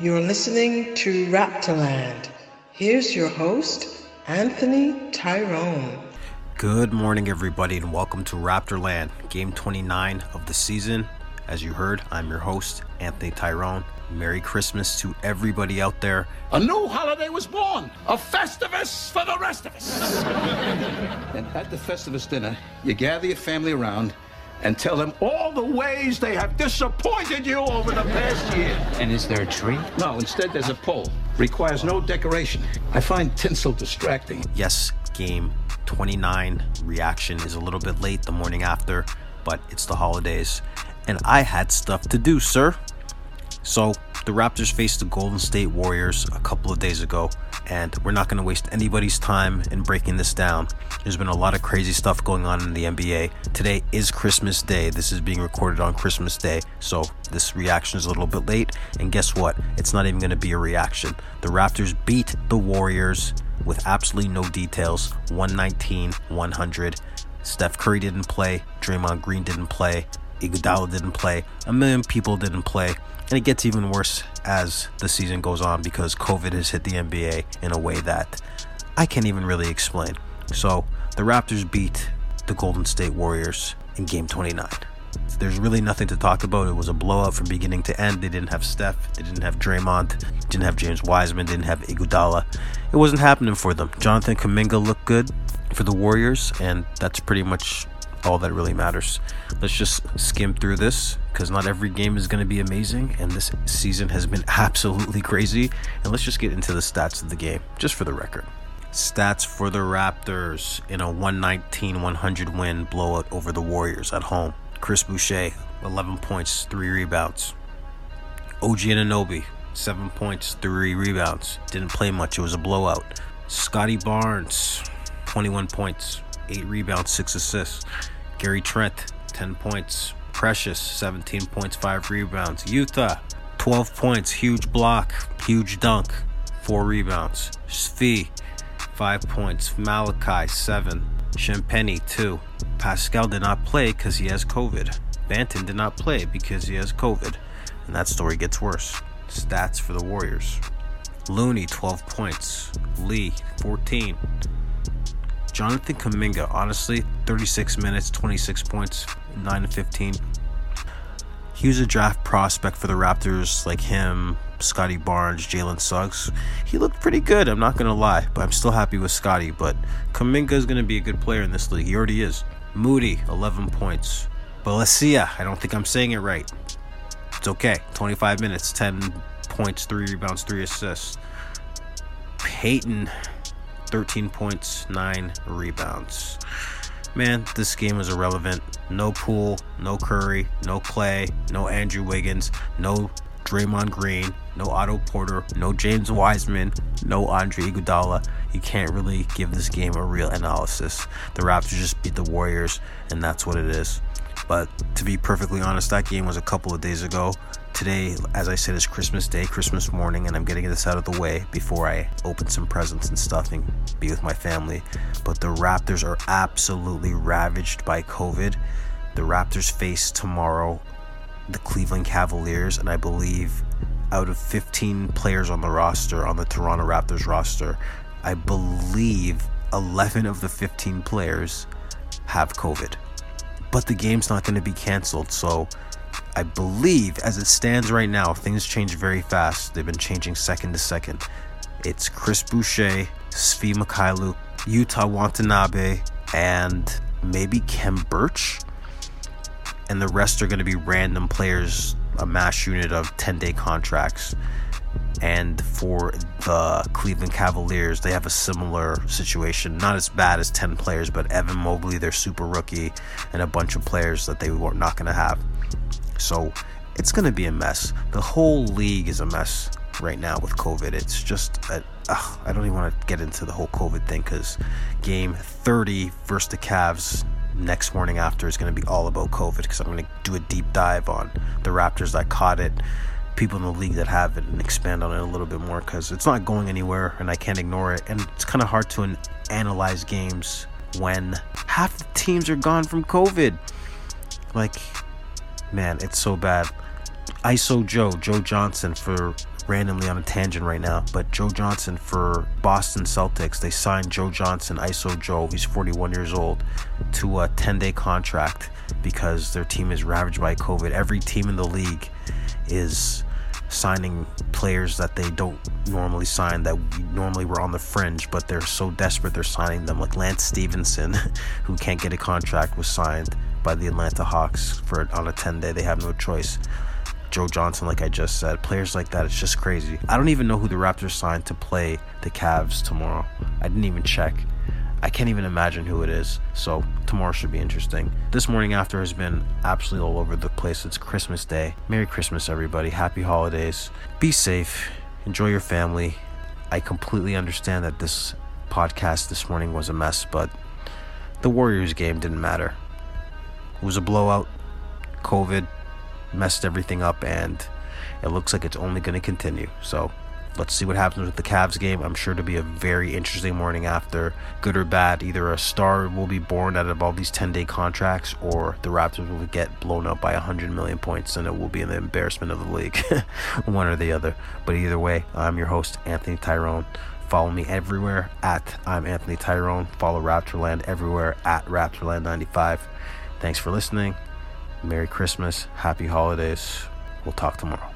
You're listening to Raptorland. Here's your host, Anthony Tyrone. Good morning, everybody, and welcome to Raptorland, game 29 of the season. As you heard, I'm your host, Anthony Tyrone. Merry Christmas to everybody out there. A new holiday was born, a Festivus for the rest of us. and at the Festivus dinner, you gather your family around and tell them all the ways they have disappointed you over the past year. And is there a tree? No, instead there's a pole. Requires no decoration. I find tinsel distracting. Yes, game 29 reaction is a little bit late the morning after, but it's the holidays. And I had stuff to do, sir. So, the Raptors faced the Golden State Warriors a couple of days ago, and we're not going to waste anybody's time in breaking this down. There's been a lot of crazy stuff going on in the NBA. Today is Christmas Day. This is being recorded on Christmas Day, so this reaction is a little bit late. And guess what? It's not even going to be a reaction. The Raptors beat the Warriors with absolutely no details 119 100. Steph Curry didn't play, Draymond Green didn't play, Iguodala didn't play, a million people didn't play, and it gets even worse as the season goes on because COVID has hit the NBA in a way that I can't even really explain. So the Raptors beat the Golden State Warriors in Game 29. There's really nothing to talk about. It was a blowout from beginning to end. They didn't have Steph, they didn't have Draymond, didn't have James Wiseman, didn't have Iguodala. It wasn't happening for them. Jonathan Kuminga looked good for the Warriors, and that's pretty much all that really matters. Let's just skim through this because not every game is going to be amazing, and this season has been absolutely crazy. And let's just get into the stats of the game, just for the record. Stats for the Raptors in a 119 100 win blowout over the Warriors at home. Chris Boucher, 11 points, 3 rebounds. OG Anunoby, 7 points, 3 rebounds. Didn't play much, it was a blowout. Scottie Barnes, 21 points, 8 rebounds, 6 assists. Gary Trent, 10 points. Precious, 17 points, 5 rebounds. Yuta, 12 points, huge block, huge dunk, 4 rebounds. Svi, 5 points. Malachi, 7. Champagnie, 2. Pascal did not play because he has COVID. Banton did not play because he has COVID. And that story gets worse. Stats for the Warriors. Looney, 12 points. Lee, 14. Jonathan Kuminga, honestly, 36 minutes, 26 points, 9 to 15. He was a draft prospect for the Raptors, like him, Scottie Barnes, Jalen Suggs. He looked pretty good, I'm not going to lie, but I'm still happy with Scottie. But Kuminga is going to be a good player in this league. He already is. Moody, 11 points. Balesia, I don't think I'm saying it right. It's okay. 25 minutes, 10 points, 3 rebounds, 3 assists. Payton, 13 points, 9 rebounds. Man, this game was irrelevant. No Poole, no Curry, no Clay, no Andrew Wiggins, no Draymond Green, no Otto Porter, no James Wiseman, no Andre Iguodala. You can't really give this game a real analysis. The Raptors just beat the Warriors, and that's what it is. But to be perfectly honest, that game was a couple of days ago. Today, as I said, is Christmas Day, Christmas morning, and I'm getting this out of the way before I open some presents and stuff and be with my family. But the Raptors are absolutely ravaged by COVID. The Raptors face tomorrow the Cleveland Cavaliers, and I believe out of 15 players on the roster, on the Toronto Raptors roster, I believe 11 of the 15 players have COVID. But the game's not going to be canceled, so I believe, as it stands right now, things change very fast. They've been changing second to second. It's Chris Boucher, Svi Mykhailiuk, Yuta Watanabe, and maybe Khem Birch. And the rest are going to be random players, a mass unit of 10 day contracts. And for the Cleveland Cavaliers, they have a similar situation. Not as bad as 10 players, but Evan Mobley, their super rookie, and a bunch of players that they were not going to have. So it's going to be a mess. The whole league is a mess right now with COVID. It's just, a, I don't even want to get into the whole COVID thing because game 30 versus the Cavs next morning after is going to be all about COVID because I'm going to do a deep dive on the Raptors that caught it, people in the league that have it, and expand on it a little bit more because it's not going anywhere and I can't ignore it. And it's kind of hard to an- analyze games when half the teams are gone from COVID. Like, man, it's so bad. ISO Joe, Joe Johnson for randomly on a tangent right now, but Joe Johnson for Boston Celtics. They signed Joe Johnson, ISO Joe, he's 41 years old, to a 10 day contract because their team is ravaged by COVID. Every team in the league is signing players that they don't normally sign that normally were on the fringe, but they're so desperate they're signing them. Like Lance Stephenson, who can't get a contract, was signed by the Atlanta Hawks for on a 10 day. They have no choice. Joe Johnson, like I just said, players like that, it's just crazy. I don't even know who the Raptors signed to play the Cavs tomorrow. I didn't even check. I can't even imagine who it is. So tomorrow should be interesting. This morning after has been absolutely all over the place. It's Christmas Day. Merry Christmas, everybody. Happy holidays. Be safe. Enjoy your family. I completely understand that this podcast this morning was a mess, but the Warriors game didn't matter. It was a blowout. COVID messed everything up, and it looks like it's only going to continue. So let's see what happens with the Cavs game. I'm sure to be a very interesting morning after, good or bad. Either a star will be born out of all these 10 day contracts, or the Raptors will get blown up by 100 million points, and it will be an embarrassment of the league. One or the other. But either way, I'm your host, Anthony Tyrone. Follow me everywhere at I'm Anthony Tyrone. Follow Raptorland everywhere at Raptorland95. Thanks for listening. Merry Christmas. Happy holidays. We'll talk tomorrow.